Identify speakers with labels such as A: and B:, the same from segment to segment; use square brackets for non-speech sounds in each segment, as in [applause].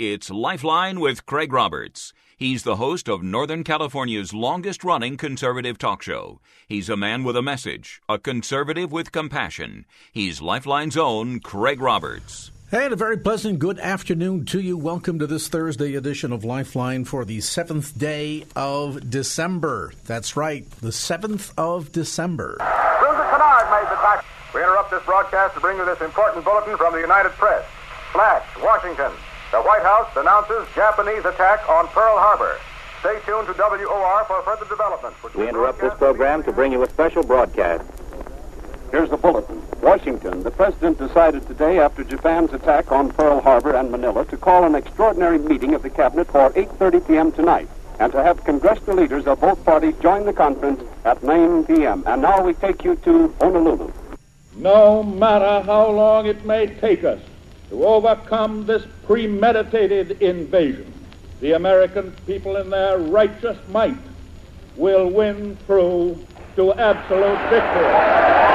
A: It's Lifeline with Craig Roberts. He's the host of Northern California's longest running conservative talk show. He's a man with a message, a conservative with compassion. He's Lifeline's own Craig Roberts.
B: And a very pleasant good afternoon to you. Welcome to this Thursday edition of Lifeline for the seventh day of December. That's right, the 7th of December.
C: Susan Kennard made the touch. We interrupt this broadcast to bring you this important bulletin from the United Press. Flash, Washington. The White House announces Japanese attack on Pearl Harbor. Stay tuned to WOR for further developments.
D: We interrupt this program to bring you a special broadcast.
E: Here's the bulletin. Washington. The president decided today, after Japan's attack on Pearl Harbor and Manila, to call an extraordinary meeting of the cabinet for 8:30 p.m. tonight, and to have congressional leaders of both parties join the conference at 9 p.m. And now we take you to Honolulu.
F: No matter how long it may take us to overcome this premeditated invasion, the American people in their righteous might will win through to absolute victory.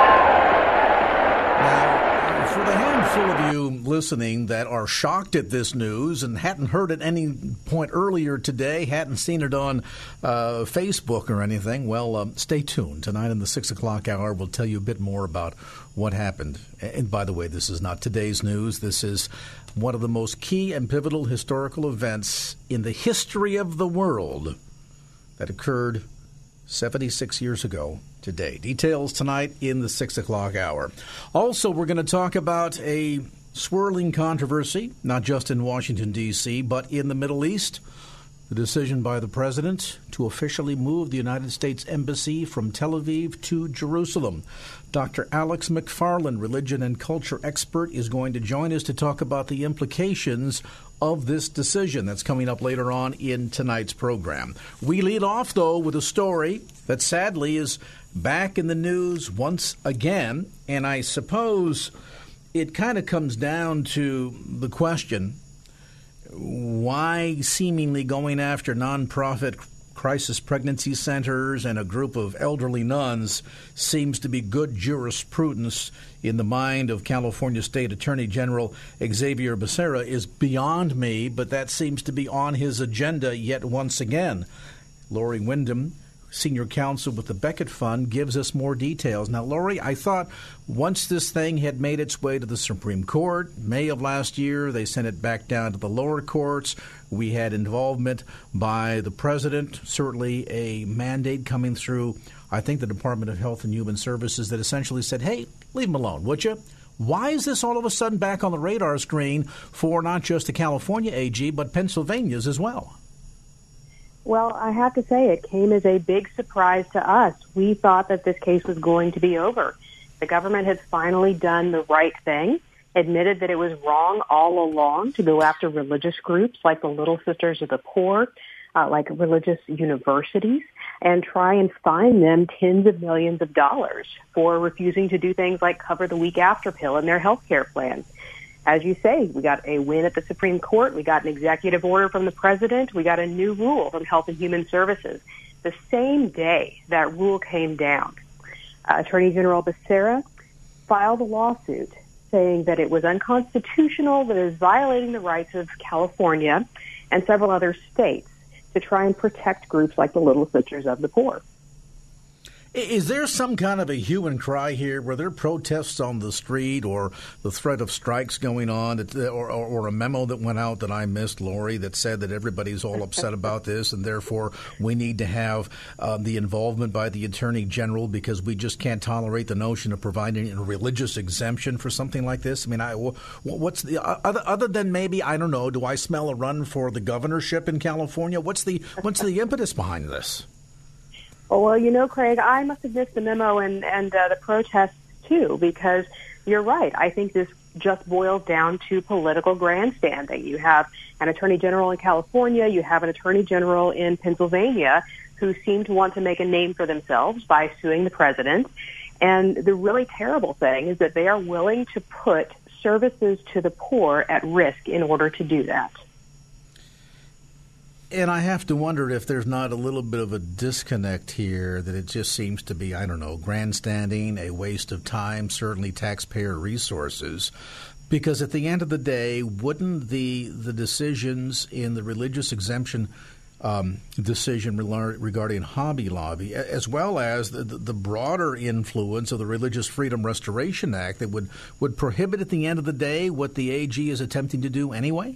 B: Listening that are shocked at this news and hadn't heard at any point earlier today, hadn't seen it on uh, Facebook or anything, well, um, stay tuned. Tonight in the 6 o'clock hour, we'll tell you a bit more about what happened. And by the way, this is not today's news. This is one of the most key and pivotal historical events in the history of the world that occurred 76 years ago today. Details tonight in the 6 o'clock hour. Also, we're going to talk about a swirling controversy, not just in Washington, D.C., but in the Middle East. The decision by the president to officially move the United States Embassy from Tel Aviv to Jerusalem. Dr. Alex McFarland, religion and culture expert, is going to join us to talk about the implications of this decision. That's coming up later on in tonight's program. We lead off, though, with a story that sadly is back in the news once again, and I suppose it kind of comes down to the question why seemingly going after nonprofit crisis pregnancy centers and a group of elderly nuns seems to be good jurisprudence in the mind of California State Attorney General Xavier Becerra is beyond me, but that seems to be on his agenda yet once again. Lori Windham, senior counsel with the Becket Fund, gives us more details. Now, Lori, I thought once this thing had made its way to the Supreme Court, May of last year, they sent it back down to the lower courts. We had involvement by the president, certainly a mandate coming through, I think, the Department of Health and Human Services that essentially said, hey, leave them alone, would you? Why is this all of a sudden back on the radar screen for not just the California AG, but Pennsylvania's as well?
G: Well, I have to say, it came as a big surprise to us. We thought that this case was going to be over. The government had finally done the right thing, admitted that it was wrong all along to go after religious groups like the Little Sisters of the Poor, uh, like religious universities, and try and fine them tens of millions of dollars for refusing to do things like cover the week after pill in their health care plans as you say, we got a win at the Supreme Court. We got an executive order from the president. We got a new rule from Health and Human Services. The same day that rule came down, uh, Attorney General Becerra filed a lawsuit saying that it was unconstitutional, that it was violating the rights of California and several other states to try and protect groups like the Little Sisters of the Poor.
B: Is there some kind of a hue and cry here? Were there protests on the street or the threat of strikes going on, or, or, or, a memo that went out that I missed, Lori, that said that everybody's all upset about this and therefore we need to have um, the involvement by the Attorney General because we just can't tolerate the notion of providing a religious exemption for something like this? I mean, I, what's the other, other than maybe I don't know? Do I smell a run for the governorship in California? What's the what's the impetus behind this?
G: Oh, well, you know, Craig, I must have missed the memo and and uh, the protests too, because you're right. I think this just boils down to political grandstanding. You have an attorney general in California, you have an attorney general in Pennsylvania who seem to want to make a name for themselves by suing the president. And the really terrible thing is that they are willing to put services to the poor at risk in order to do that.
B: And I have to wonder if there's not a little bit of a disconnect here that it just seems to be, I don't know, grandstanding, a waste of time, certainly taxpayer resources. Because at the end of the day, wouldn't the the decisions in the religious exemption um, decision regarding Hobby Lobby, as well as the, the, broader influence of the Religious Freedom Restoration Act that would, would prohibit at the end of the day what the AG is attempting to do anyway?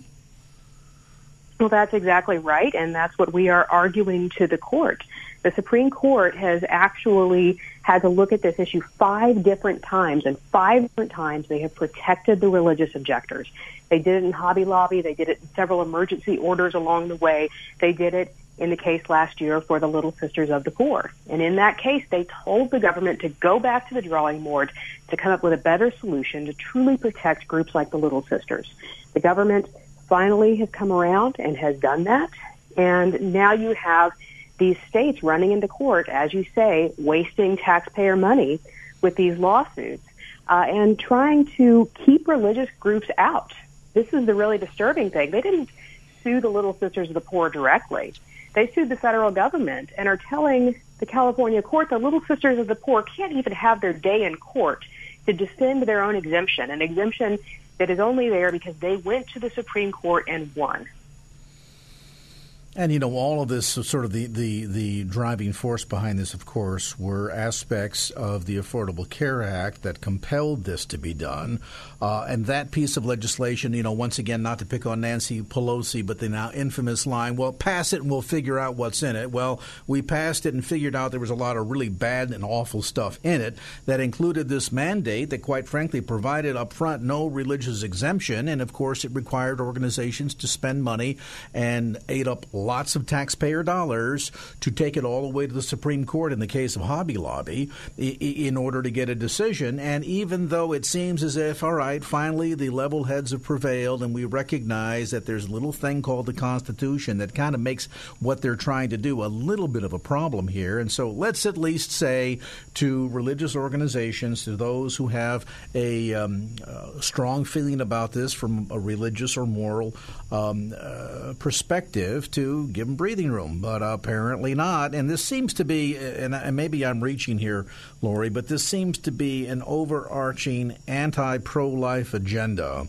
G: Well, that's exactly right, and that's what we are arguing to the court. The Supreme Court has actually had to look at this issue five different times, and five different times they have protected the religious objectors. They did it in Hobby Lobby. They did it in several emergency orders along the way. They did it in the case last year for the Little Sisters of the Poor. And in that case, they told the government to go back to the drawing board to come up with a better solution to truly protect groups like the Little Sisters. The government finally has come around and has done that. And now you have these states running into court, as you say, wasting taxpayer money with these lawsuits uh, and trying to keep religious groups out. This is the really disturbing thing. They didn't sue the Little Sisters of the Poor directly. They sued the federal government and are telling the California court the Little Sisters of the Poor can't even have their day in court to defend their own exemption, an exemption that is only there because they went to the Supreme Court and won.
B: And you know, all of this, sort of the, the, the driving force behind this, of course, were aspects of the Affordable Care Act that compelled this to be done. Uh, and that piece of legislation, you know, once again, not to pick on Nancy Pelosi, but the now infamous line, well, pass it and we'll figure out what's in it. Well, we passed it and figured out there was a lot of really bad and awful stuff in it that included this mandate that, quite frankly, provided up front no religious exemption. And of course, it required organizations to spend money and ate up lots of taxpayer dollars to take it all the way to the Supreme Court in the case of Hobby Lobby in order to get a decision. And even though it seems as if, all right, finally the level heads have prevailed and we recognize that there's a little thing called the Constitution that kind of makes what they're trying to do a little bit of a problem here. And so let's at least say to religious organizations, to those who have a um, uh, strong feeling about this from a religious or moral um, uh, perspective, to give them breathing room, but apparently not. And this seems to be, and maybe I'm reaching here, Lori, but this seems to be an overarching anti pro life agenda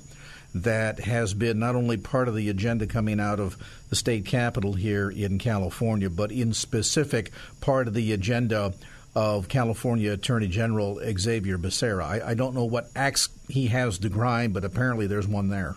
B: that has been not only part of the agenda coming out of the state capitol here in California, but in specific part of the agenda of California Attorney General Xavier Becerra. I, I don't know what axe he has to grind, but apparently there's one there.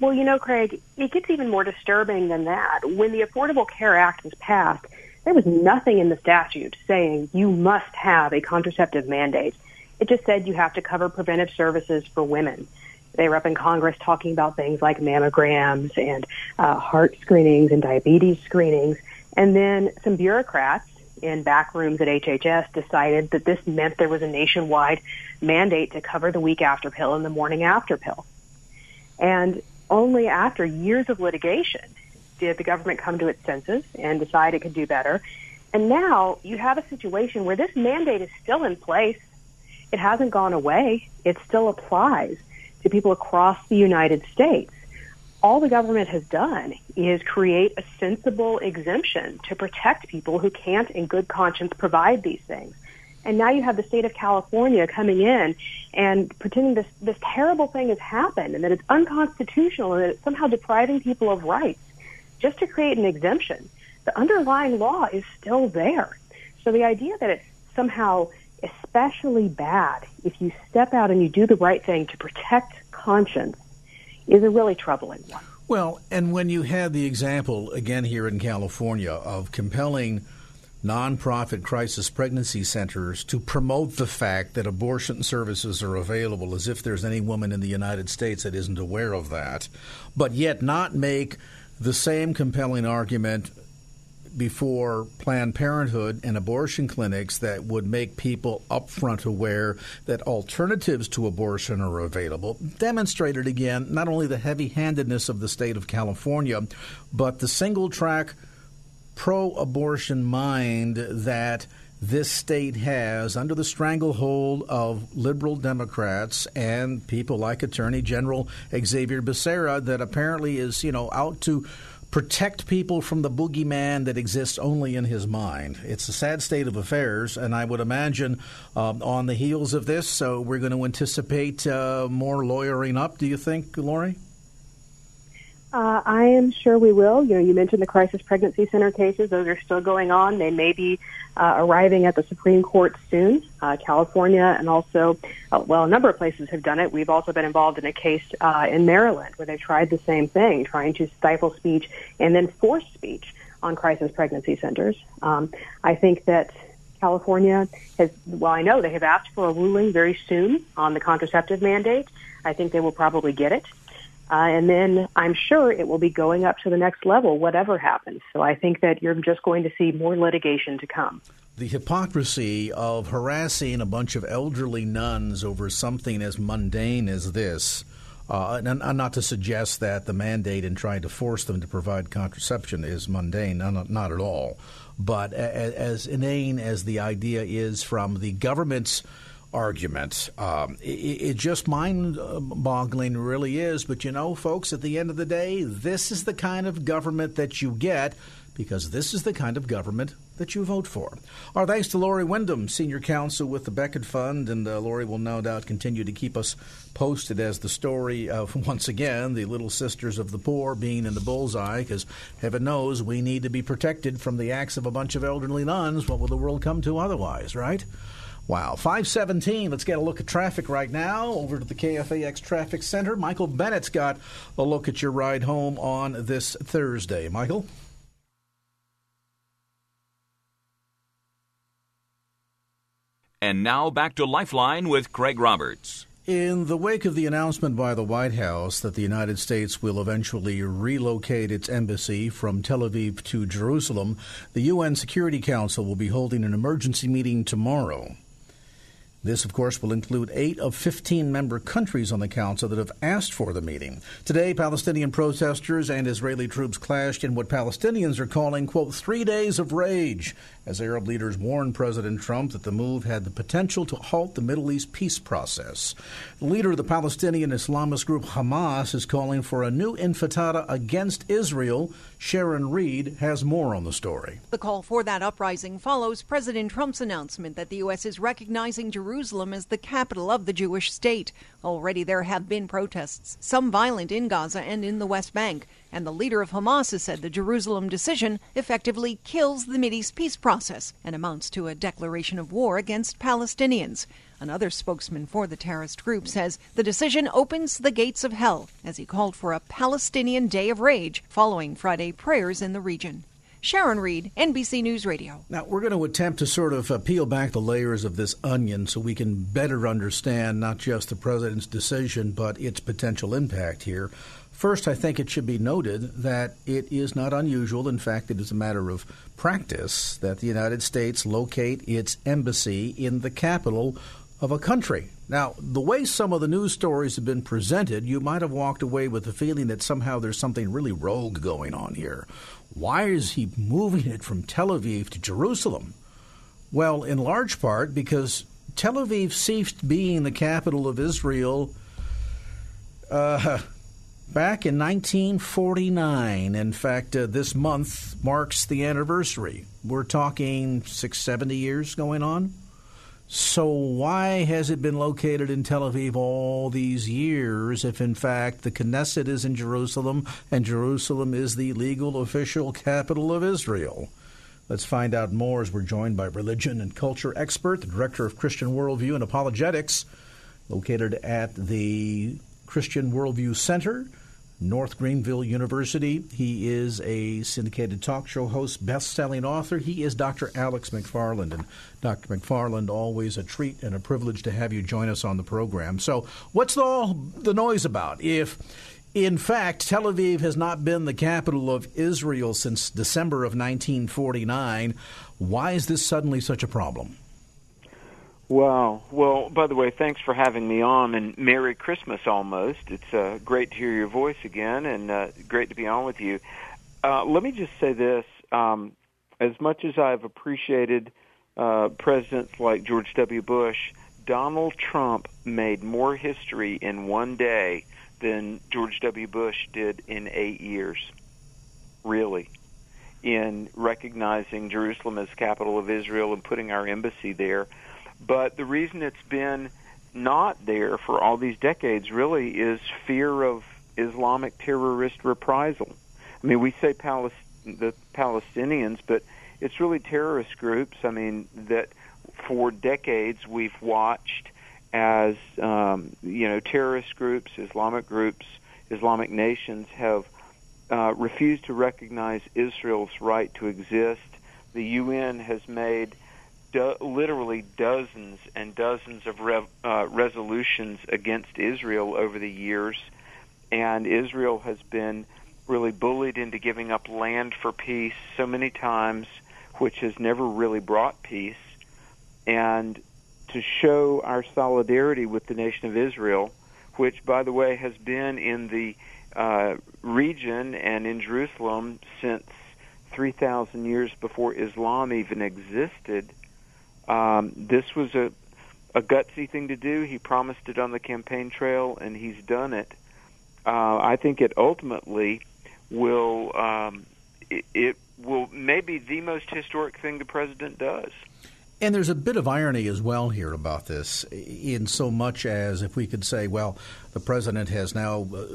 G: Well, you know, Craig, it gets even more disturbing than that. When the Affordable Care Act was passed, there was nothing in the statute saying you must have a contraceptive mandate. It just said you have to cover preventive services for women. They were up in Congress talking about things like mammograms and uh, heart screenings and diabetes screenings. And then some bureaucrats in back rooms at HHS decided that this meant there was a nationwide mandate to cover the week after pill and the morning after pill. And only after years of litigation did the government come to its senses and decide it could do better. And now you have a situation where this mandate is still in place. It hasn't gone away. It still applies to people across the United States. All the government has done is create a sensible exemption to protect people who can't in good conscience provide these things. And now you have the state of California coming in and pretending this, this terrible thing has happened and that it's unconstitutional and that it's somehow depriving people of rights just to create an exemption. The underlying law is still there. So the idea that it's somehow especially bad if you step out and you do the right thing to protect conscience is a really troubling one.
B: Well, and when you had the example again here in California of compelling nonprofit crisis pregnancy centers to promote the fact that abortion services are available as if there's any woman in the United States that isn't aware of that, but yet not make the same compelling argument before Planned Parenthood and abortion clinics that would make people upfront aware that alternatives to abortion are available demonstrated again not only the heavy handedness of the state of California, but the single track pro abortion mind that this state has under the stranglehold of liberal Democrats and people like Attorney General Xavier Becerra that apparently is, you know, out to protect people from the boogeyman that exists only in his mind. It's a sad state of affairs, and I would imagine um, on the heels of this, so we're going to anticipate uh, more lawyering up. Do you think, Lori?
G: Uh, I am sure we will. You know, you mentioned the crisis pregnancy center cases; those are still going on. They may be uh, arriving at the Supreme Court soon. Uh, California and also, uh, well, a number of places have done it. We've also been involved in a case uh, in Maryland where they tried the same thing, trying to stifle speech and then force speech on crisis pregnancy centers. Um, I think that California has, well, I know they have asked for a ruling very soon on the contraceptive mandate. I think they will probably get it. Uh, and then I'm sure it will be going up to the next level, whatever happens. So I think that you're just going to see more litigation to come.
B: The hypocrisy of harassing a bunch of elderly nuns over something as mundane as this. Uh, and, and, not to suggest that the mandate in trying to force them to provide contraception is mundane, not, not at all. But as, as inane as the idea is from the government's argument. Um, it, it, just mind boggling, really is. But you know, folks, at the end of the day, this is the kind of government that you get because this is the kind of government that you vote for. Our thanks to Lori Windham, Senior Counsel with the Becket Fund, and uh, Lori will no doubt continue to keep us posted as the story of, [laughs] once again, the Little Sisters of the Poor being in the bullseye, because heaven knows we need to be protected from the acts of a bunch of elderly nuns. What will the world come to otherwise, right? Wow, 517. Let's get a look at traffic right now. Over to the KFAX Traffic Center. Michael Bennett's got a look at your ride home on this Thursday. Michael?
A: And now back to Lifeline with Craig Roberts.
B: In the wake of the announcement by the White House that the United States will eventually relocate its embassy from Tel Aviv to Jerusalem, the UN Security Council will be holding an emergency meeting tomorrow. This, of course, will include eight of 15 member countries on the Council that have asked for the meeting. Today, Palestinian protesters and Israeli troops clashed in what Palestinians are calling, quote, three days of rage as Arab leaders warned President Trump that the move had the potential to halt the Middle East peace process. The leader of the Palestinian Islamist group Hamas is calling for a new intifada against Israel. Sharon Reed has more on the story.
H: The call for that uprising follows President Trump's announcement that the U.S. is recognizing Jerusalem as the capital of the Jewish state. Already there have been protests, some violent in Gaza and in the West Bank and the leader of Hamas has said the Jerusalem decision effectively kills the Mideast peace process and amounts to a declaration of war against Palestinians. Another spokesman for the terrorist group says the decision opens the gates of hell as he called for a Palestinian day of rage following Friday prayers in the region. Sharon Reed, NBC News Radio.
B: Now, we're going to attempt to sort of uh, peel back the layers of this onion so we can better understand not just the president's decision, but its potential impact here. First, I think it should be noted that it is not unusual, in fact, it is a matter of practice, that the United States locate its embassy in the capital of a country. Now, the way some of the news stories have been presented, you might have walked away with the feeling that somehow there's something really rogue going on here. Why is he moving it from Tel Aviv to Jerusalem? Well, in large part because Tel Aviv ceased being the capital of Israel uh, back in 1949. In fact, uh, this month marks the anniversary. We're talking 670 years going on. So, why has it been located in Tel Aviv all these years if, in fact, the Knesset is in Jerusalem and Jerusalem is the legal official capital of Israel? Let's find out more as we're joined by religion and culture expert, the director of Christian Worldview and Apologetics, located at the Christian Worldview Center, North Greenville University. He is a syndicated talk show host, best-selling author. He is Dr. Alex McFarland, and Dr. McFarland, always a treat and a privilege to have you join us on the program. So, what's all the noise about? If In fact, Tel Aviv has not been the capital of Israel since December of 1949. Why is this suddenly such a problem?
I: Wow. Well, by the way, thanks for having me on, and Merry Christmas almost. It's uh, great to hear your voice again, and uh, great to be on with you. Uh, let me just say this. Um, as much as I've appreciated uh, presidents like George W. Bush, Donald Trump made more history in one day than George W. Bush did in eight years, really, in recognizing Jerusalem as capital of Israel and putting our embassy there. But the reason it's been not there for all these decades really is fear of Islamic terrorist reprisal. I mean, we say Palest- the Palestinians, but it's really terrorist groups. I mean, that for decades we've watched as um, you know terrorist groups, Islamic groups, Islamic nations have uh, refused to recognize Israel's right to exist. The UN has made do- literally dozens and dozens of rev- uh, resolutions against Israel over the years, and Israel has been really bullied into giving up land for peace so many times, which has never really brought peace. And to show our solidarity with the nation of Israel, which, by the way, has been in the uh, region and in Jerusalem since 3,000 years before Islam even existed. Um, this was a, a gutsy thing to do. He promised it on the campaign trail, and he's done it. Uh, I think it ultimately will um, it, it will maybe the most historic thing the president does.
B: And there's a bit of irony as well here about this, in so much as if we could say, well, the president has now uh,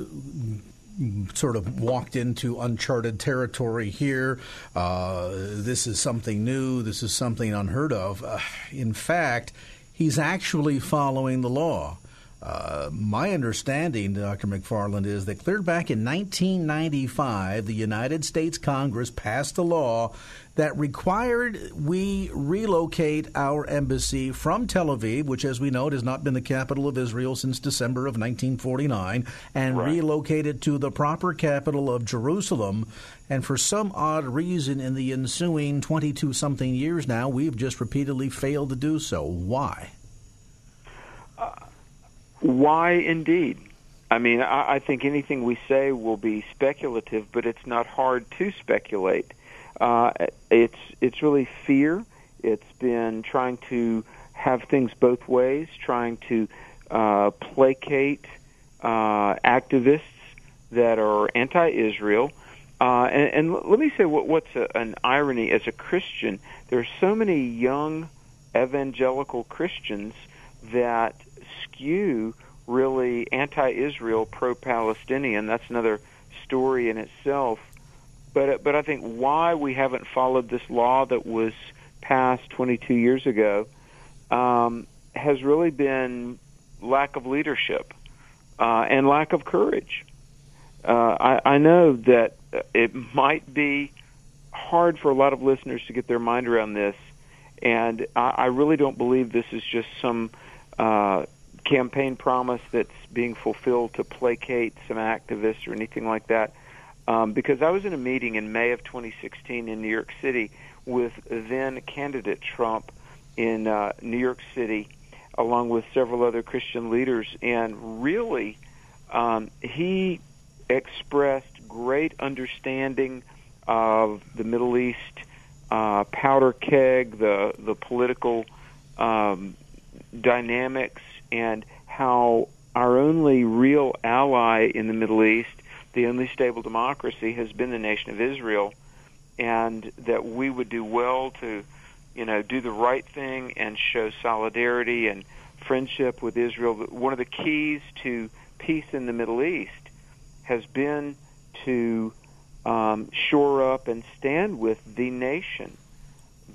B: sort of walked into uncharted territory here. Uh, this is something new. This is something unheard of. Uh, in fact, he's actually following the law. Uh, my understanding, Dr. McFarland, is that clear back in 1995, the United States Congress passed a law that required we relocate our embassy from Tel Aviv, which, as we know, has not been the capital of Israel since December of 1949, and right. relocate it to the proper capital of Jerusalem. And for some odd reason, in the ensuing 22 something years now, we've just repeatedly failed to do so. Why?
I: Why indeed? I mean, I, I think anything we say will be speculative, but it's not hard to speculate. Uh, it's it's really fear. It's been trying to have things both ways, trying to uh, placate uh, activists that are anti-Israel. Uh, and, and let me say what, what's a, an irony as a Christian. There are so many young evangelical Christians that skew really anti-Israel, pro-Palestinian. That's another story in itself. But but I think why we haven't followed this law that was passed 22 years ago um, has really been lack of leadership uh, and lack of courage. Uh, I, I know that it might be hard for a lot of listeners to get their mind around this, and I, I really don't believe this is just some uh, campaign promise that's being fulfilled to placate some activists or anything like that. Um, because I was in a meeting in May of 2016 in New York City with then candidate Trump in uh, New York City, along with several other Christian leaders, and really um, he expressed great understanding of the Middle East uh, powder keg, the the political um, dynamics and how our only real ally in the Middle East, the only stable democracy, has been the nation of Israel, and that we would do well to, you know, do the right thing and show solidarity and friendship with Israel. One of the keys to peace in the Middle East has been to um, shore up and stand with the nation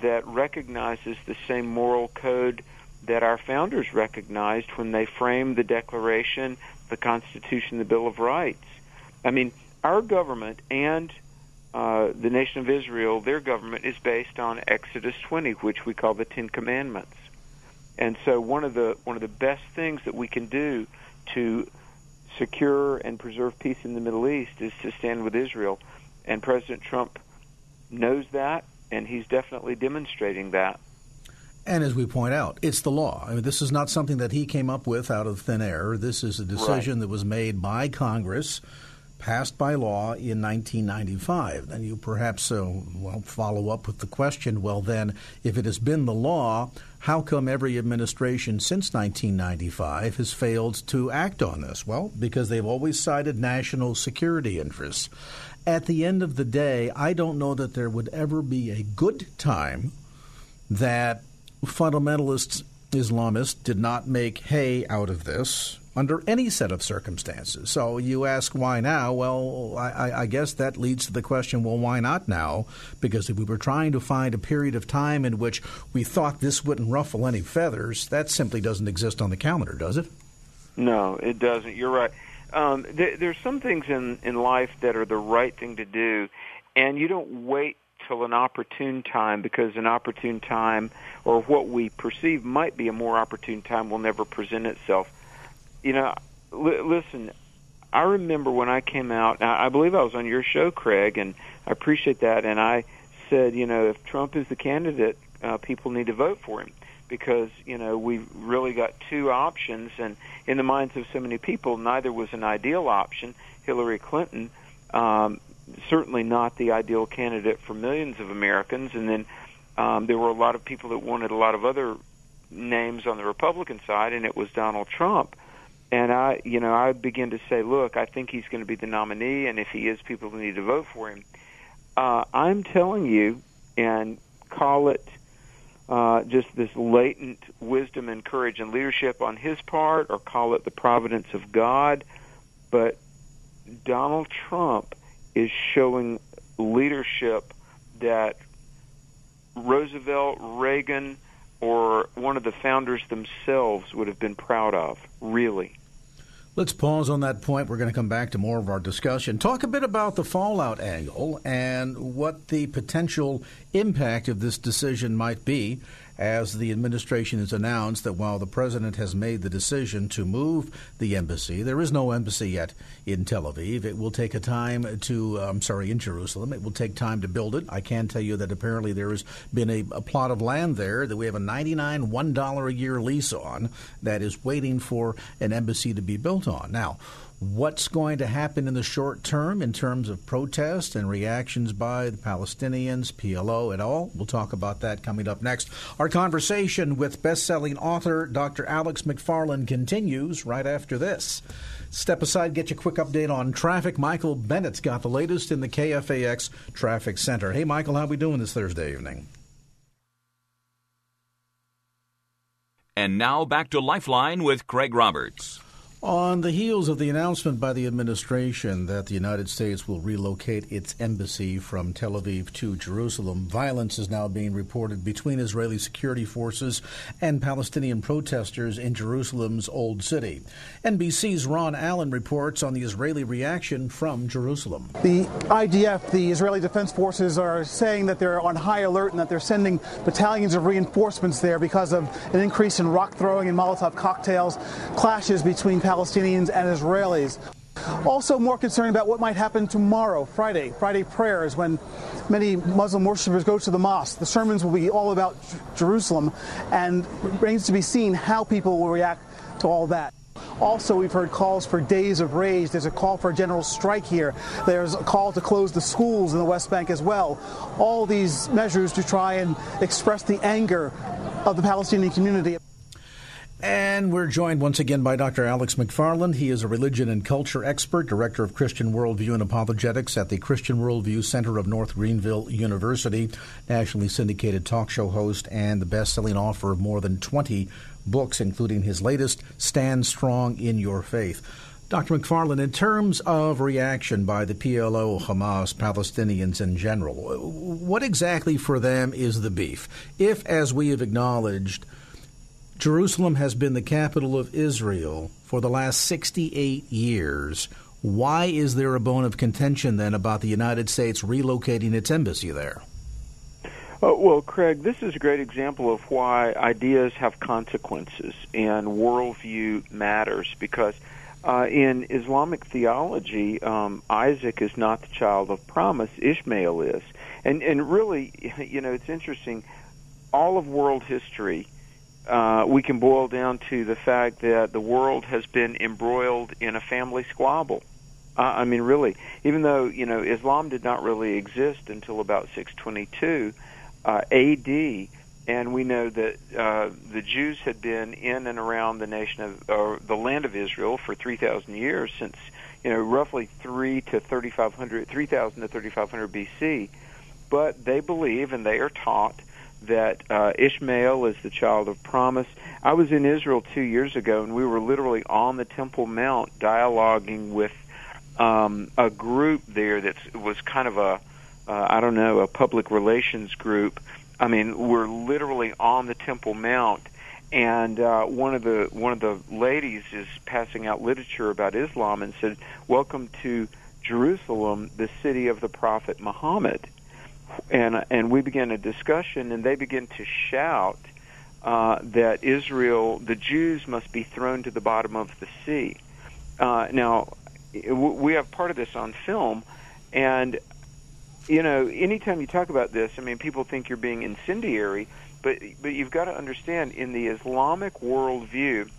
I: that recognizes the same moral code that our founders recognized when they framed the Declaration, the Constitution, the Bill of Rights. I mean, our government and uh, the nation of Israel, their government is based on Exodus 20, which we call the Ten Commandments. And so, one of the one of the best things that we can do to secure and preserve peace in the Middle East is to stand with Israel. And President Trump knows that, and he's definitely demonstrating that.
B: And as we point out, it's the law. I mean, this is not something that he came up with out of thin air. This is a decision right. that was made by Congress, passed by law in 1995. Then you perhaps uh, well follow up with the question: Well, then, if it has been the law, how come every administration since 1995 has failed to act on this? Well, because they've always cited national security interests. At the end of the day, I don't know that there would ever be a good time that fundamentalist Islamists did not make hay out of this under any set of circumstances. So you ask why now? Well, I, I, guess that leads to the question well, why not now? Because if we were trying to find a period of time in which we thought this wouldn't ruffle any feathers, that simply doesn't exist on the calendar, does it?
I: No, it doesn't. You're right. Um, th- there's some things in, in life that are the right thing to do, and you don't wait till an opportune time because an opportune time or what we perceive might be a more opportune time will never present itself. You know, li- listen, I remember when I came out, I believe I was on your show, Craig, and I appreciate that. And I said, you know, if Trump is the candidate, uh, people need to vote for him because you know we've really got two options, and in the minds of so many people, neither was an ideal option. Hillary Clinton um, certainly not the ideal candidate for millions of Americans. And then um, there were a lot of people that wanted a lot of other names on the Republican side, and it was Donald Trump. And I, you know, I begin to say, look, I think he's going to be the nominee, and if he is, people need to vote for him. Uh, I'm telling you, and call it uh, just this latent wisdom and courage and leadership on his part, or call it the providence of God. But Donald Trump is showing leadership that Roosevelt, Reagan, or one of the founders themselves would have been proud of, really.
B: Let's pause on that point. We're going to come back to more of our discussion. Talk a bit about the fallout angle and what the potential impact of this decision might be as the administration has announced that while the president has made the decision to move the embassy, there is no embassy yet in Tel Aviv. It will take a time to, I'm sorry, in Jerusalem. It will take time to build it. I can tell you that apparently there has been a, a plot of land there that we have a 99 $1 a year lease on that is waiting for an embassy to be built on. Now, what's going to happen in the short term in terms of protest and reactions by the Palestinians, PLO, and all. We'll talk about that coming up next. Our conversation with best-selling author Dr. Alex McFarland continues right after this. Step aside, get you a quick update on traffic. Michael Bennett's got the latest in the KFAX Traffic Center. Hey, Michael, how we doing this Thursday evening?
A: And now back to Lifeline with Craig Roberts.
B: On the heels of the announcement by the administration that the United States will relocate its embassy from Tel Aviv to Jerusalem, violence is now being reported between Israeli security forces and Palestinian protesters in Jerusalem's Old City. NBC's Ron Allen reports on the Israeli reaction from Jerusalem.
J: The IDF, the Israeli Defense Forces, are saying that they're on high alert and that they're sending battalions of reinforcements there because of an increase in rock throwing and Molotov cocktails, clashes between Palestinians Palestinians and Israelis. Also more concerned about what might happen tomorrow, Friday, Friday prayers, when many Muslim worshippers go to the mosque. The sermons will be all about Jerusalem, and remains to be seen how people will react to all that. Also, we've heard calls for days of rage. There's a call for a general strike here. There's a call to close the schools in the West Bank as well. All these measures to try and express the anger of the Palestinian community.
B: And we're joined once again by Dr. Alex McFarland. He is a religion and culture expert, director of Christian Worldview and Apologetics at the Christian Worldview Center of North Greenville University, nationally syndicated talk show host, and the best selling author of more than 20 books, including his latest, Stand Strong in Your Faith. Dr. McFarland, in terms of reaction by the PLO, Hamas, Palestinians in general, what exactly for them is the beef? If, as we have acknowledged, Jerusalem has been the capital of Israel for the last 68 years. Why is there a bone of contention then about the United States relocating its embassy there?
I: Uh, well, Craig, this is a great example of why ideas have consequences and worldview matters because Uh, in Islamic theology, um, Isaac is not the child of promise; Ishmael is, and and really, [laughs] you know, it's interesting. All of world history, uh, we can boil down to the fact that the world has been embroiled in a family squabble. Uh, I mean, really, even though you know Islam did not really exist until about 622 uh, A.D and we know that uh, the Jews had been in and around the nation of or the land of Israel for 3,000 years since you know roughly 3 to 3,500 3,000 to 3,500 BC. But they believe and they are taught that uh, Ishmael is the child of promise. I was in Israel two years ago, and we were literally on the Temple Mount dialoguing with um, a group there that was kind of a uh, I don't know a public relations group I mean, we're literally on the Temple Mount, and uh, one of the one of the ladies is passing out literature about Islam and said, "Welcome to Jerusalem, the city of the Prophet Muhammad." And and we began a discussion, and they began to shout uh, that Israel, the Jews, must be thrown to the bottom of the sea. Uh, now, we have part of this on film, and you know, anytime you talk about this, I mean, people think you're being incendiary, but but you've got to understand in the Islamic worldview,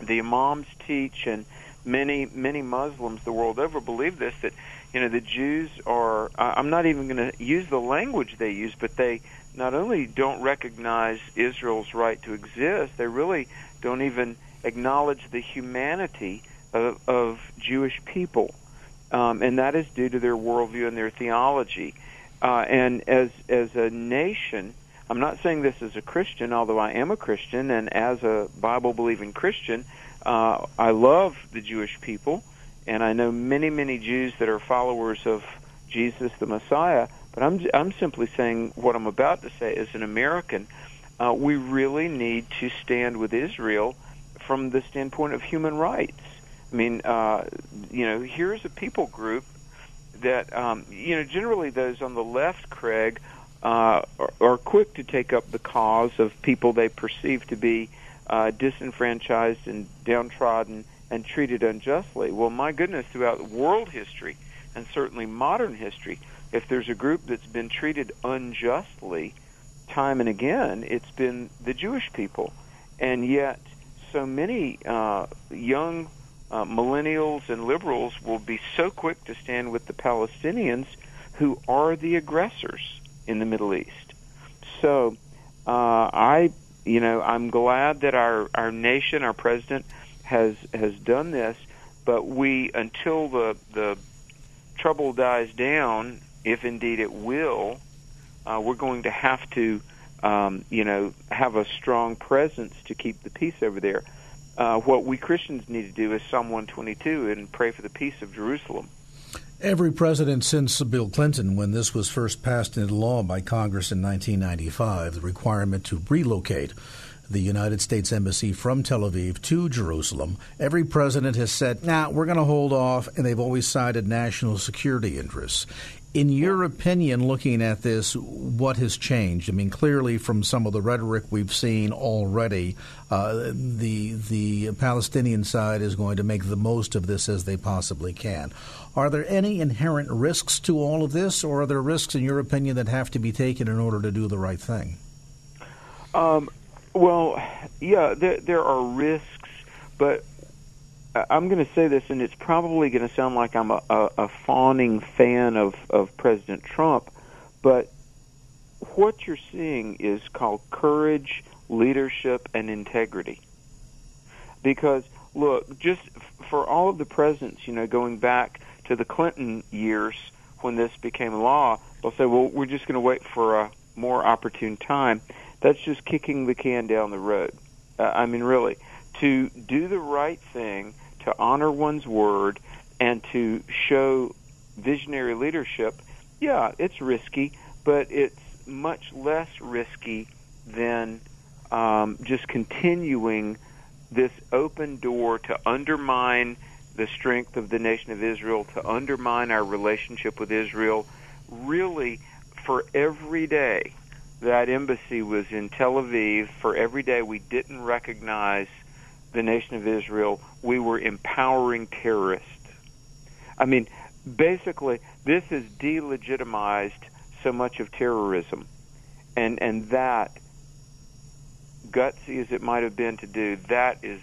I: the imams teach, and many many Muslims the world over believe this that you know the Jews are. I'm not even going to use the language they use, but they not only don't recognize Israel's right to exist, they really don't even acknowledge the humanity of, of Jewish people um, and that is due to their worldview and their theology. Uh, and as as a nation, I'm not saying this as a Christian, although I am a Christian, and as a Bible believing Christian, uh, I love the Jewish people, and I know many many Jews that are followers of Jesus the Messiah. But I'm I'm simply saying what I'm about to say as an American. Uh, we really need to stand with Israel from the standpoint of human rights. I mean, uh, you know, here's a people group that, um, you know, generally those on the left, Craig, uh, are, are quick to take up the cause of people they perceive to be uh, disenfranchised and downtrodden and treated unjustly. Well, my goodness, throughout world history and certainly modern history, if there's a group that's been treated unjustly time and again, it's been the Jewish people. And yet, so many uh, young uh, millennials and liberals will be so quick to stand with the Palestinians who are the aggressors in the Middle East. So uh, I, you know, I'm glad that our our nation, our president, has has done this. But we, until the the trouble dies down, if indeed it will, uh, we're going to have to, um, you know, have a strong presence to keep the peace over there uh, what we Christians need to do is Psalm 122 and pray for the peace of Jerusalem.
B: Every president since Bill Clinton, when this was first passed into law by Congress in 1995, the requirement to relocate the United States Embassy from Tel Aviv to Jerusalem, every president has said, nah, we're going to hold off, and they've always cited national security interests. In your opinion, looking at this, what has changed? I mean, clearly from some of the rhetoric we've seen already, uh, the the Palestinian side is going to make the most of this as they possibly can. Are there any inherent risks to all of this, or are there risks, in your opinion, that have to be taken in order to do the right thing?
I: Um, well, yeah, there, there are risks, but I'm going to say this, and it's probably going to sound like I'm a, a, a fawning fan of, of President Trump, but what you're seeing is called courage, leadership, and integrity. Because, look, just for all of the presidents, you know, going back to the Clinton years when this became law, they'll say, well, we're just going to wait for a more opportune time. That's just kicking the can down the road. Uh, I mean, really, to do the right thing – to honor one's word and to show visionary leadership, yeah, it's risky, but it's much less risky than um, just continuing this open door to undermine the strength of the nation of Israel, to undermine our relationship with Israel. Really, for every day that embassy was in Tel Aviv, for every day we didn't recognize the nation of Israel, we were empowering terrorists. I mean, basically, this has delegitimized so much of terrorism, and and that gutsy as it might have been to do, that is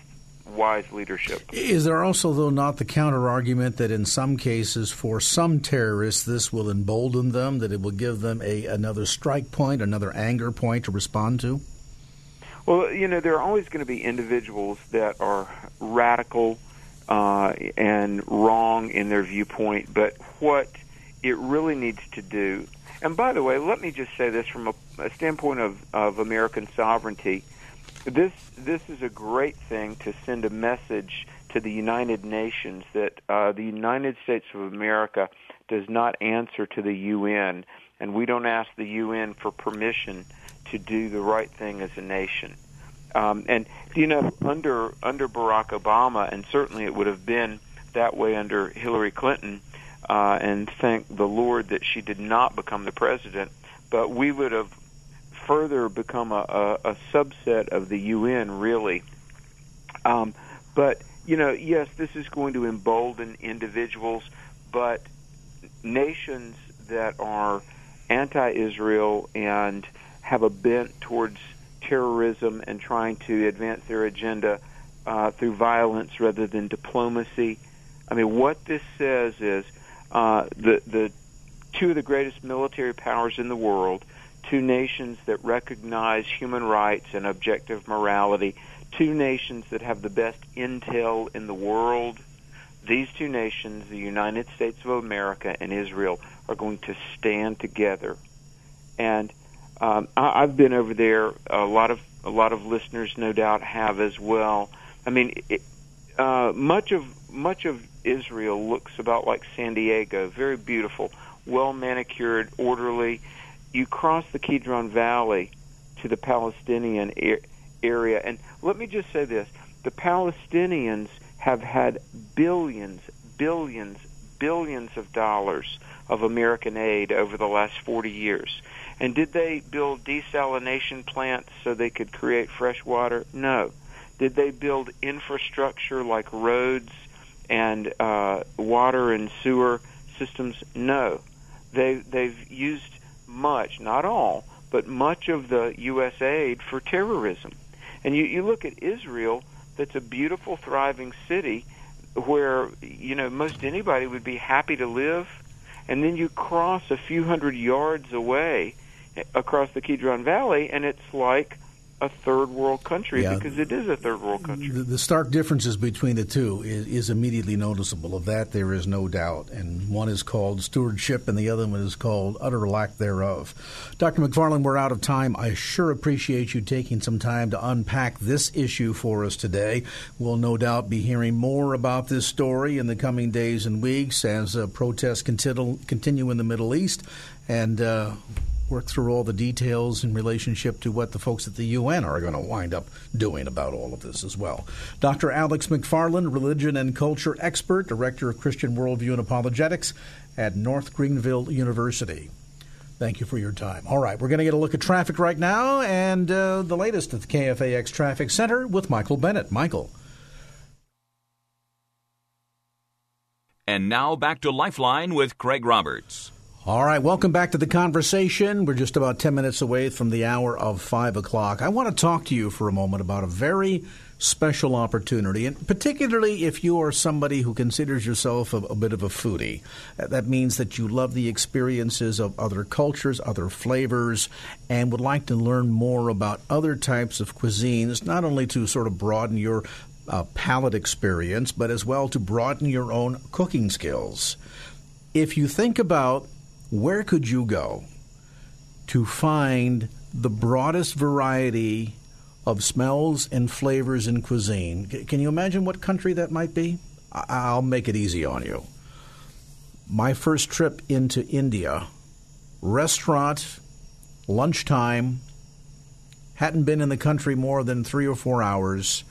I: wise leadership.
B: Is there also, though, not the counter argument that in some cases, for some terrorists, this will embolden them, that it will give them a another strike point, another anger point to respond to?
I: Well, you know, there are always going to be individuals that are radical uh, and wrong in their viewpoint, but what it really needs to do, and by the way, let me just say this from a, a standpoint of, of American sovereignty. This this is a great thing to send a message to the United Nations that uh, the United States of America does not answer to the UN, and we don't ask the UN for permission to do the right thing as a nation. Um, and you know, under under Barack Obama, and certainly it would have been that way under Hillary Clinton. Uh, and thank the Lord that she did not become the president. But we would have further become a, a, a subset of the UN, really. Um, but you know, yes, this is going to embolden individuals, but nations that are anti-Israel and have a bent towards terrorism and trying to advance their agenda uh, through violence rather than diplomacy. I mean, what this says is uh, the the two of the greatest military powers in the world two nations that recognize human rights and objective morality, two nations that have the best intel in the world. These two nations, the United States of America and Israel, are going to stand together. And um, I, I've been over there. A lot of a lot of listeners, no doubt, have as well. I mean, it, uh, much of much of Israel looks about like San Diego, very beautiful, well manicured, orderly you cross the Kidron Valley to the Palestinian area. And let me just say this the Palestinians have had billions, billions, billions of dollars of American aid over the last 40 years. And did they build desalination plants so they could create fresh water? No. Did they build infrastructure like roads and uh, water and sewer systems? No. They they've used much, not all, but much of the U.S. aid for terrorism. And you, you look at Israel, that's a beautiful, thriving city where, you know, most anybody would be happy to live. And then you cross a few hundred yards away across the Kidron Valley, and it's like a third world country yeah. because it is a third world country.
B: The, the stark differences between the two is, is, immediately noticeable. Of that, there is no doubt. And one is called stewardship, and the other one is called utter lack thereof. Dr. McFarland, we're out of time. I sure appreciate you taking some time to unpack this issue for us today. We'll no doubt be hearing more about this story in the coming days and weeks as uh, protests continue, continue in the Middle East. And uh, work through all the details in relationship to what the folks at the UN are going to wind up doing about all of this as well. Dr. Alex McFarland, religion and culture expert, director of Christian Worldview and Apologetics at North Greenville University. Thank you for your time. All right, we're going to get a look at traffic right now and uh, the latest at the KFAX Traffic Center with Michael Bennett. Michael.
A: And now back to Lifeline with Craig Roberts.
B: All right, welcome back to the conversation. We're just about 10 minutes away from the hour of 5 o'clock. I want to talk to you for a moment about a very special opportunity, and particularly if you are somebody who considers yourself a, a, bit of a foodie. That means that you love the experiences of other cultures, other flavors, and would like to learn more about other types of cuisines, not only to sort of broaden your uh, palate experience, but as well to broaden your own cooking skills. If you think about where could you go to find the broadest variety of smells and flavors in cuisine? Can you imagine what country that might be? I'll make it easy on you. My first trip into India, restaurant, lunchtime, hadn't been in the country more than three or four hours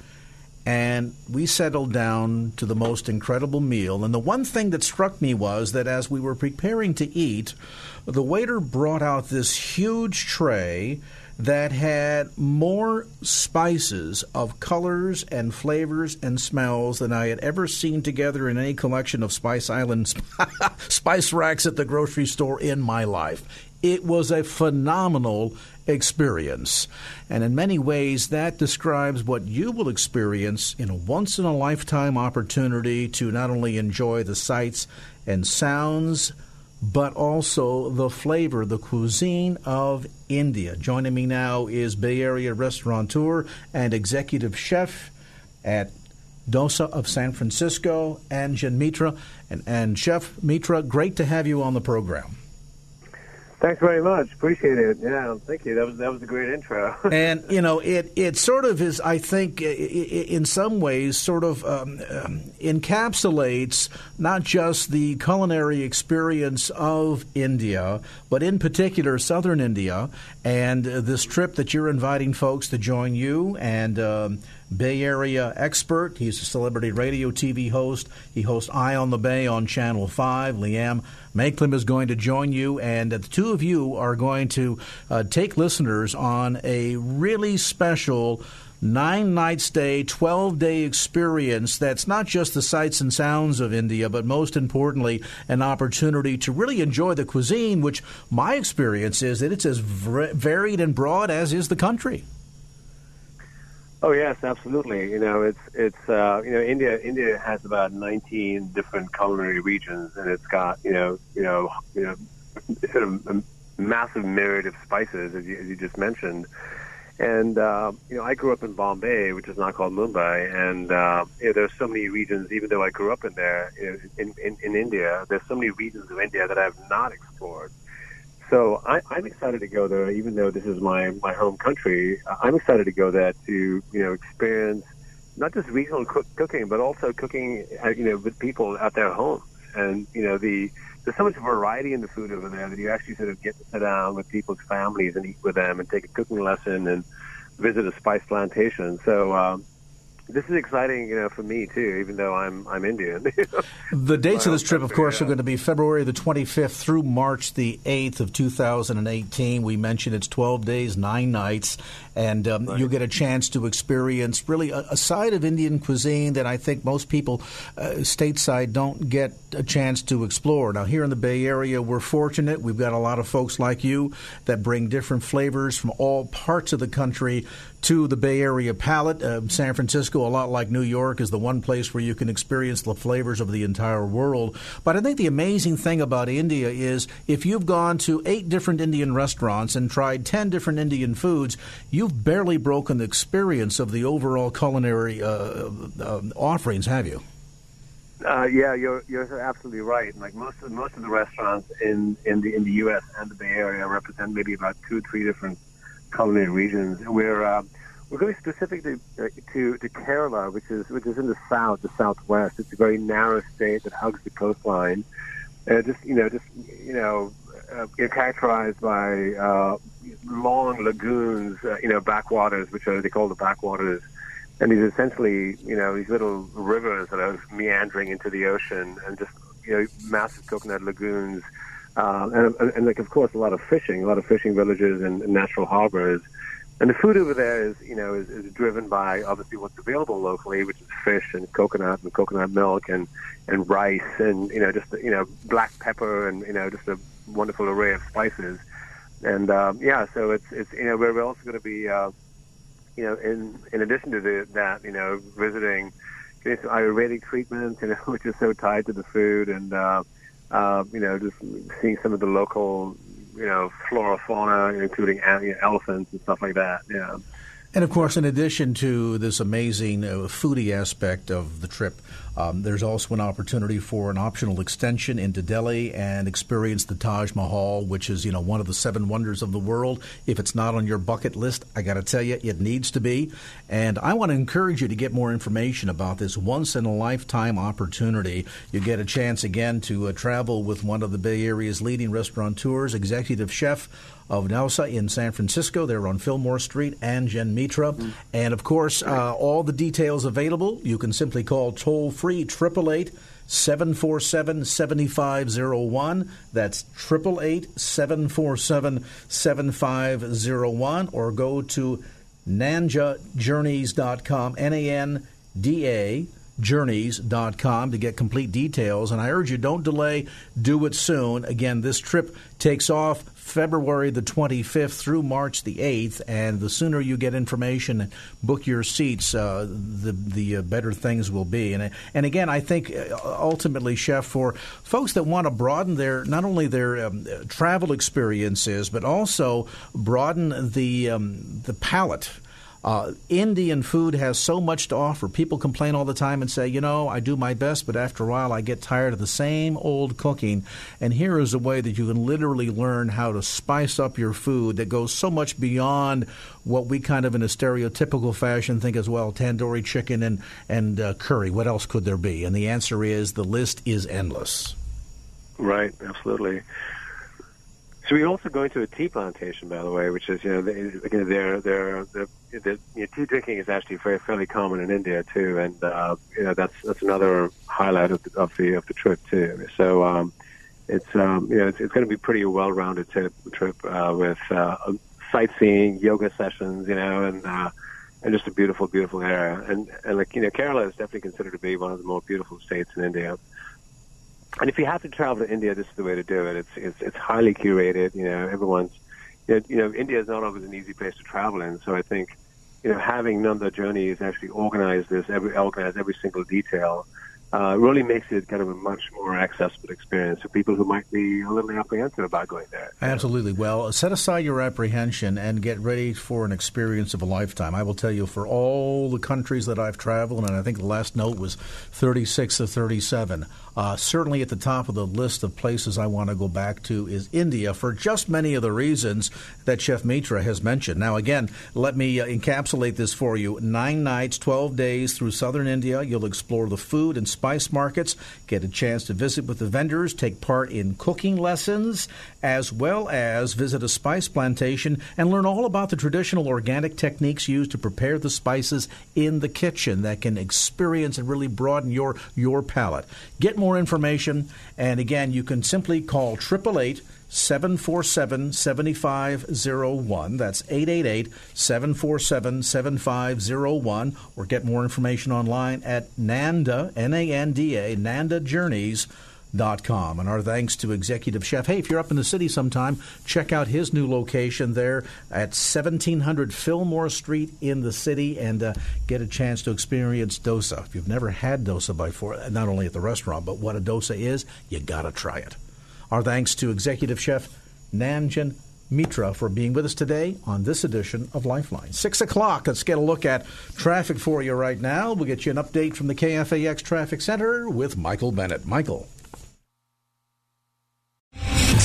B: and we settled down to the most incredible meal. And the one thing that struck me was that as we were preparing to eat, the waiter brought out this huge tray that had more spices of colors and flavors and smells than I had ever seen together in any collection of Spice Island [laughs] spice racks at the grocery store in my life. It was a phenomenal experience. And in many ways, that describes what you will experience in a once in a lifetime opportunity to not only enjoy the sights and sounds but also the flavor, the cuisine of India. Joining me now is Bay Area restaurateur and executive chef at Dosa of San Francisco, Anjan Mitra. And, and Chef Mitra, great to have you on the program.
K: Thanks very much. Appreciate it. Yeah, thank you. That was that was a great intro. [laughs]
B: and you know, it it sort of is. I think in some ways, sort of um, um, encapsulates not just the culinary experience of India, but in particular southern India, and this trip that you're inviting folks to join you and. Um, Bay Area expert. He's a celebrity radio TV host. He hosts Eye on the Bay on Channel 5. Liam Mayclem is going to join you, and the two of you are going to uh, take listeners on a really special nine night stay, 12 day experience that's not just the sights and sounds of India, but most importantly, an opportunity to really enjoy the cuisine, which my experience is that it's as varied and broad as is the country.
K: Oh yes, absolutely. You know, it's it's uh, you know India. India has about 19 different culinary regions, and it's got you know you know you know sort of a massive myriad of spices, as you, as you just mentioned. And uh, you know, I grew up in Bombay, which is now called Mumbai, and uh, you know, there's so many regions. Even though I grew up in there, you know, in, in in India, there's so many regions of India that I've not explored. So I, I'm excited to go there, even though this is my my home country. I'm excited to go there to you know experience not just regional cook, cooking, but also cooking uh, you know with people at their homes. And you know the there's so much variety in the food over there that you actually sort of get to sit down with people's families and eat with them and take a cooking lesson and visit a spice plantation. So um, this is exciting, you know, for me too. Even though I'm I'm Indian. [laughs]
B: the dates of this trip, of course, are going to be February the 25th through March the 8th of 2018. We mentioned it's 12 days, nine nights, and um, right. you'll get a chance to experience really a, a, side of Indian cuisine that I think most people uh, stateside don't get a chance to explore. Now, here in the Bay Area, we're fortunate. We've got a lot of folks like you that bring different flavors from all parts of the country to the Bay Area palate. Uh, San Francisco, a lot like New York, is the one place where you can experience the flavors of the entire world. But I think the amazing thing about India is if you've gone to eight different Indian restaurants and tried 10 different Indian foods, you've barely broken the experience of the overall culinary uh, uh, offerings, have you?
K: Uh, yeah, you're you're absolutely right. Like most of most of the restaurants in in the in the U.S. and the Bay Area represent maybe about two three different culinary regions. We're uh, we're going specific to, uh, to to Kerala, which is which is in the south, the southwest. It's a very narrow state that hugs the coastline. Uh, just you know, just you know, uh, characterized by uh, long lagoons, uh, you know, backwaters, which are they call the backwaters, and these essentially you know these little rivers that are meandering into the ocean, and just you know massive coconut lagoons uh, and, and, and like of course a lot of fishing, a lot of fishing villages and, and natural harbors. And the food over there is, you know, is, is driven by obviously what's available locally, which is fish and coconut and coconut milk and and rice and you know just you know black pepper and you know just a wonderful array of spices. And um, yeah, so it's it's you know we're also going to be uh, you know in in addition to the, that you know visiting getting some Ayurvedic treatments, you know, [laughs] which is so tied to the food and. Uh, uh, you know, just seeing some of the local, you know, flora, fauna, including you know, elephants and stuff like that. Yeah.
B: And of course, in addition to this amazing uh, foodie aspect of the trip, um, there's also an opportunity for an optional extension into Delhi and experience the Taj Mahal, which is you know one of the seven wonders of the world. If it's not on your bucket list, I got to tell you, it needs to be. And I want to encourage you to get more information about this once in a lifetime opportunity. You get a chance again to uh, travel with one of the Bay Area's leading restaurateurs, executive chef of Dosa in San Francisco. They're on Fillmore Street Anjan Mitra. Mm-hmm. And of course, uh, all the details available. You can simply call toll free 888 747 7501. That's 888 747 7501. Or go to nandajourneys.com, N A N D A journeys.com to get complete details. And I urge you, don't delay, do it soon. Again, this trip takes off February the 25th through March the 8th, and the sooner you get information and book your seats, uh, the the uh, better things will be. And and again, I think uh, ultimately, Chef, for folks that want to broaden their not only their um, travel experiences, but also broaden the um, the palate uh, Indian food has so much to offer. People complain all the time and say, you know, I do my best, but after a while I get tired of the same old cooking. And here is a way that you can literally learn how to spice up your food that goes so much beyond what we kind of in a stereotypical fashion think as well tandoori chicken and, and uh, curry. What else could there be? And the answer is the list is endless.
K: Right, absolutely. So we're also going to a tea plantation, by the way, which is you know they, again they're they're, they're, they're you know, tea drinking is actually very fairly common in India too, and uh, you know that's that's another highlight of the of the, of the trip too. So um, it's um, you know it's, it's going to be pretty well-rounded trip, trip uh, with uh, sightseeing, yoga sessions, you know, and uh, and just a beautiful, beautiful area. And and like you know, Kerala is definitely considered to be one of the more beautiful states in India and if you have to travel to India, this is the way to do it. It's it's, it's highly curated. You know, everyone's you know, you know India is not always an easy place to travel in. So I think you know having Nanda Journeys actually organize this, every organize every single detail uh, really makes it kind of a much more accessible experience for people who might be a little apprehensive about going there.
B: Absolutely. Well, set aside your apprehension and get ready for an experience of a lifetime. I will tell you, for all the countries that I've traveled, and I think the last note was 36 to 37, uh, certainly at the top of the list of places I want to go back to is India for just many of the reasons that Chef Mitra has mentioned. Now, again, let me uh, encapsulate this for you. Nine nights, 12 days through southern India. You'll explore the food and spice markets, get a chance to visit with the vendors, take part in cooking lessons, as well as visit a spice plantation and learn all about the traditional organic techniques used to prepare the spices in the kitchen that can experience and really broaden your, your palate. Get more information, and again, you can simply call 888 747 7501. That's 888 747 7501. Or get more information online at NANDA, N A N D A, NandaJourneys.com. And our thanks to Executive Chef. Hey, if you're up in the city sometime, check out his new location there at 1700 Fillmore Street in the city and uh, get a chance to experience dosa. If you've never had dosa before, not only at the restaurant, but what a dosa is, you got to try it. Our thanks to Executive Chef Anjan Mitra for being with us today on this edition of Lifeline. Six o'clock. Let's get a look at traffic for you right now. We'll get you an update from the KFAX Traffic Center with Michael Bennett. Michael.